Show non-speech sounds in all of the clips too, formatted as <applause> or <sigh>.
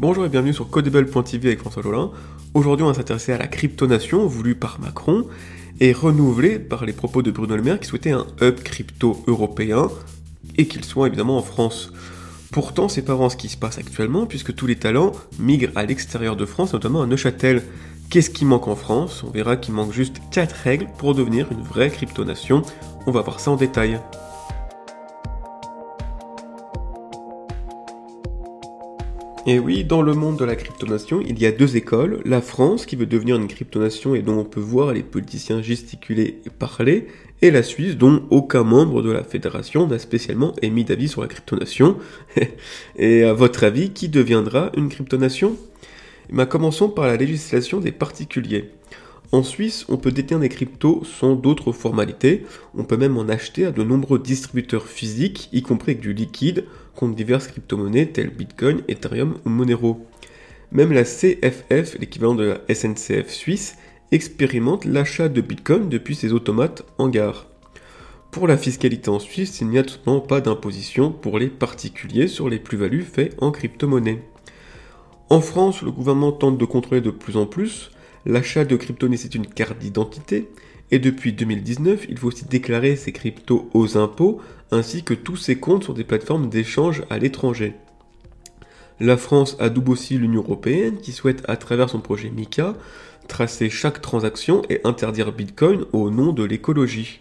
Bonjour et bienvenue sur Codable.tv avec François Jolin. Aujourd'hui, on va s'intéresser à la cryptonation voulue par Macron et renouvelée par les propos de Bruno Le Maire qui souhaitait un hub crypto européen et qu'il soit évidemment en France. Pourtant, c'est pas vraiment ce qui se passe actuellement puisque tous les talents migrent à l'extérieur de France, notamment à Neuchâtel. Qu'est-ce qui manque en France? On verra qu'il manque juste 4 règles pour devenir une vraie cryptonation. On va voir ça en détail. Et oui, dans le monde de la cryptonation, il y a deux écoles. La France, qui veut devenir une cryptonation et dont on peut voir les politiciens gesticuler et parler, et la Suisse, dont aucun membre de la fédération n'a spécialement émis d'avis sur la cryptonation. <laughs> et à votre avis, qui deviendra une cryptonation? Eh Commençons par la législation des particuliers. En Suisse, on peut détenir des cryptos sans d'autres formalités, on peut même en acheter à de nombreux distributeurs physiques, y compris avec du liquide, contre diverses crypto-monnaies telles Bitcoin, Ethereum ou Monero. Même la CFF, l'équivalent de la SNCF suisse, expérimente l'achat de Bitcoin depuis ses automates en gare. Pour la fiscalité en Suisse, il n'y a tout pas d'imposition pour les particuliers sur les plus-values faites en crypto-monnaie. En France, le gouvernement tente de contrôler de plus en plus, L'achat de crypto nécessite une carte d'identité, et depuis 2019, il faut aussi déclarer ses cryptos aux impôts, ainsi que tous ses comptes sur des plateformes d'échange à l'étranger. La France adoube aussi l'Union Européenne qui souhaite, à travers son projet MICA, tracer chaque transaction et interdire Bitcoin au nom de l'écologie.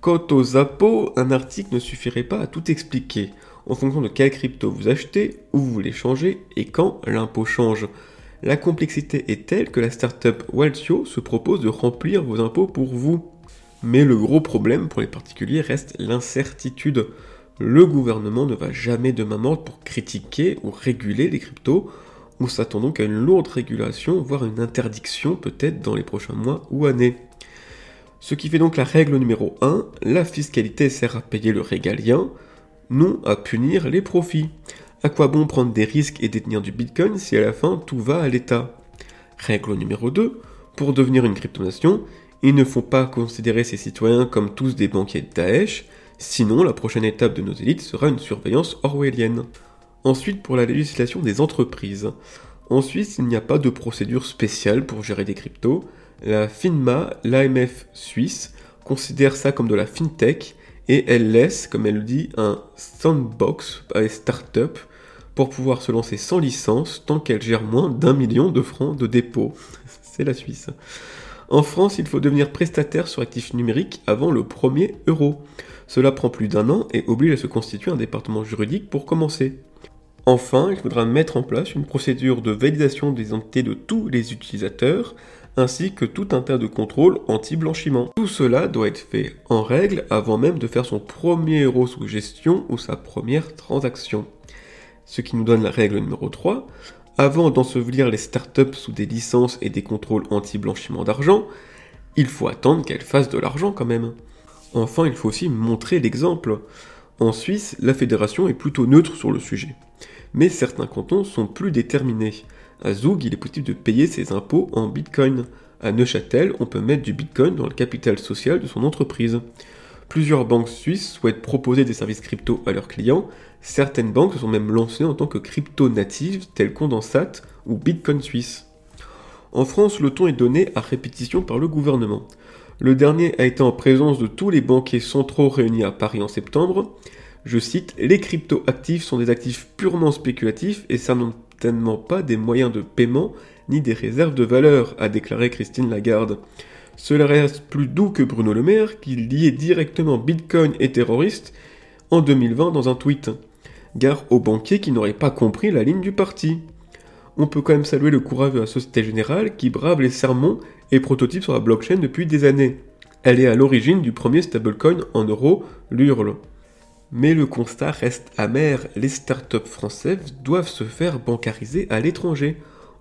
Quant aux impôts, un article ne suffirait pas à tout expliquer. En fonction de quelle crypto vous achetez, où vous voulez changer et quand l'impôt change la complexité est telle que la startup Waltio se propose de remplir vos impôts pour vous. Mais le gros problème pour les particuliers reste l'incertitude. Le gouvernement ne va jamais de main morte pour critiquer ou réguler les cryptos. On s'attend donc à une lourde régulation, voire une interdiction peut-être dans les prochains mois ou années. Ce qui fait donc la règle numéro 1, la fiscalité sert à payer le régalien, non à punir les profits. À quoi bon prendre des risques et détenir du Bitcoin si à la fin tout va à l'État? Règle numéro 2. Pour devenir une cryptonation, il ne faut pas considérer ses citoyens comme tous des banquiers de Daesh, sinon la prochaine étape de nos élites sera une surveillance orwellienne. Ensuite, pour la législation des entreprises. En Suisse, il n'y a pas de procédure spéciale pour gérer des cryptos. La FINMA, l'AMF suisse, considère ça comme de la fintech et elle laisse, comme elle le dit, un sandbox à les startups pour pouvoir se lancer sans licence tant qu'elle gère moins d'un million de francs de dépôt. <laughs> C'est la Suisse. En France, il faut devenir prestataire sur actifs numériques avant le premier euro. Cela prend plus d'un an et oblige à se constituer un département juridique pour commencer. Enfin, il faudra mettre en place une procédure de validation des identités de tous les utilisateurs, ainsi que tout un tas de contrôles anti-blanchiment. Tout cela doit être fait en règle avant même de faire son premier euro sous gestion ou sa première transaction ce qui nous donne la règle numéro 3. Avant d'ensevelir les startups sous des licences et des contrôles anti-blanchiment d'argent, il faut attendre qu'elles fassent de l'argent quand même. Enfin, il faut aussi montrer l'exemple. En Suisse, la fédération est plutôt neutre sur le sujet. Mais certains cantons sont plus déterminés. À Zoug, il est possible de payer ses impôts en bitcoin. À Neuchâtel, on peut mettre du bitcoin dans le capital social de son entreprise. Plusieurs banques suisses souhaitent proposer des services crypto à leurs clients. Certaines banques se sont même lancées en tant que crypto natives telles Condensat ou Bitcoin Suisse. En France, le ton est donné à répétition par le gouvernement. Le dernier a été en présence de tous les banquiers centraux réunis à Paris en septembre. Je cite Les crypto actifs sont des actifs purement spéculatifs et certainement pas des moyens de paiement ni des réserves de valeur, a déclaré Christine Lagarde. Cela reste plus doux que Bruno Le Maire, qui liait directement Bitcoin et terroristes en 2020 dans un tweet. Gare aux banquiers qui n'auraient pas compris la ligne du parti. On peut quand même saluer le courage de la Société Générale qui brave les sermons et prototypes sur la blockchain depuis des années. Elle est à l'origine du premier stablecoin en euros, l'URL. Mais le constat reste amer, les startups françaises doivent se faire bancariser à l'étranger.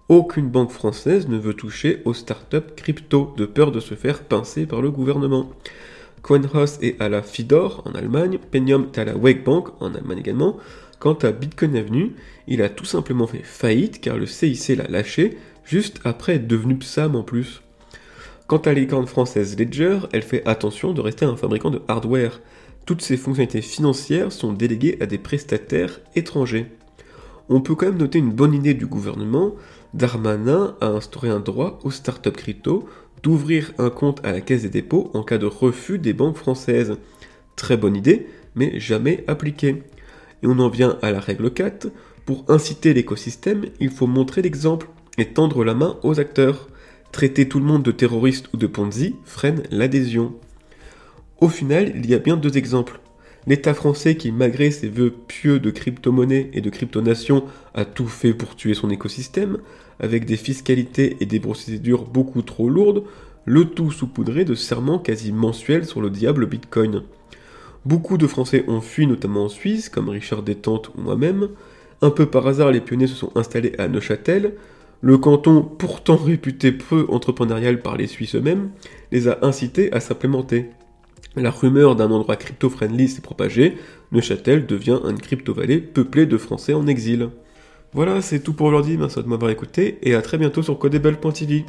Aucune banque française ne veut toucher aux startups crypto de peur de se faire pincer par le gouvernement. CoinHouse est à la Fidor en Allemagne, Penium est à la Wake Bank en Allemagne également. Quant à Bitcoin Avenue, il a tout simplement fait faillite car le CIC l'a lâché juste après être devenu PSAM en plus. Quant à l'écorne française Ledger, elle fait attention de rester un fabricant de hardware. Toutes ses fonctionnalités financières sont déléguées à des prestataires étrangers. On peut quand même noter une bonne idée du gouvernement. Darmanin a instauré un droit aux startups crypto d'ouvrir un compte à la caisse des dépôts en cas de refus des banques françaises. Très bonne idée, mais jamais appliquée. Et on en vient à la règle 4. Pour inciter l'écosystème, il faut montrer l'exemple et tendre la main aux acteurs. Traiter tout le monde de terroriste ou de Ponzi freine l'adhésion. Au final, il y a bien deux exemples. L'État français qui, malgré ses vœux pieux de crypto-monnaie et de crypto-nation, a tout fait pour tuer son écosystème, avec des fiscalités et des procédures beaucoup trop lourdes, le tout saupoudré de serments quasi mensuels sur le diable Bitcoin. Beaucoup de Français ont fui, notamment en Suisse, comme Richard Détente ou moi-même. Un peu par hasard, les pionniers se sont installés à Neuchâtel. Le canton, pourtant réputé peu entrepreneurial par les Suisses eux-mêmes, les a incités à s'implémenter. La rumeur d'un endroit crypto-friendly s'est propagée, Neuchâtel devient une crypto-vallée peuplée de Français en exil. Voilà, c'est tout pour aujourd'hui, merci de m'avoir écouté, et à très bientôt sur Codable.tv.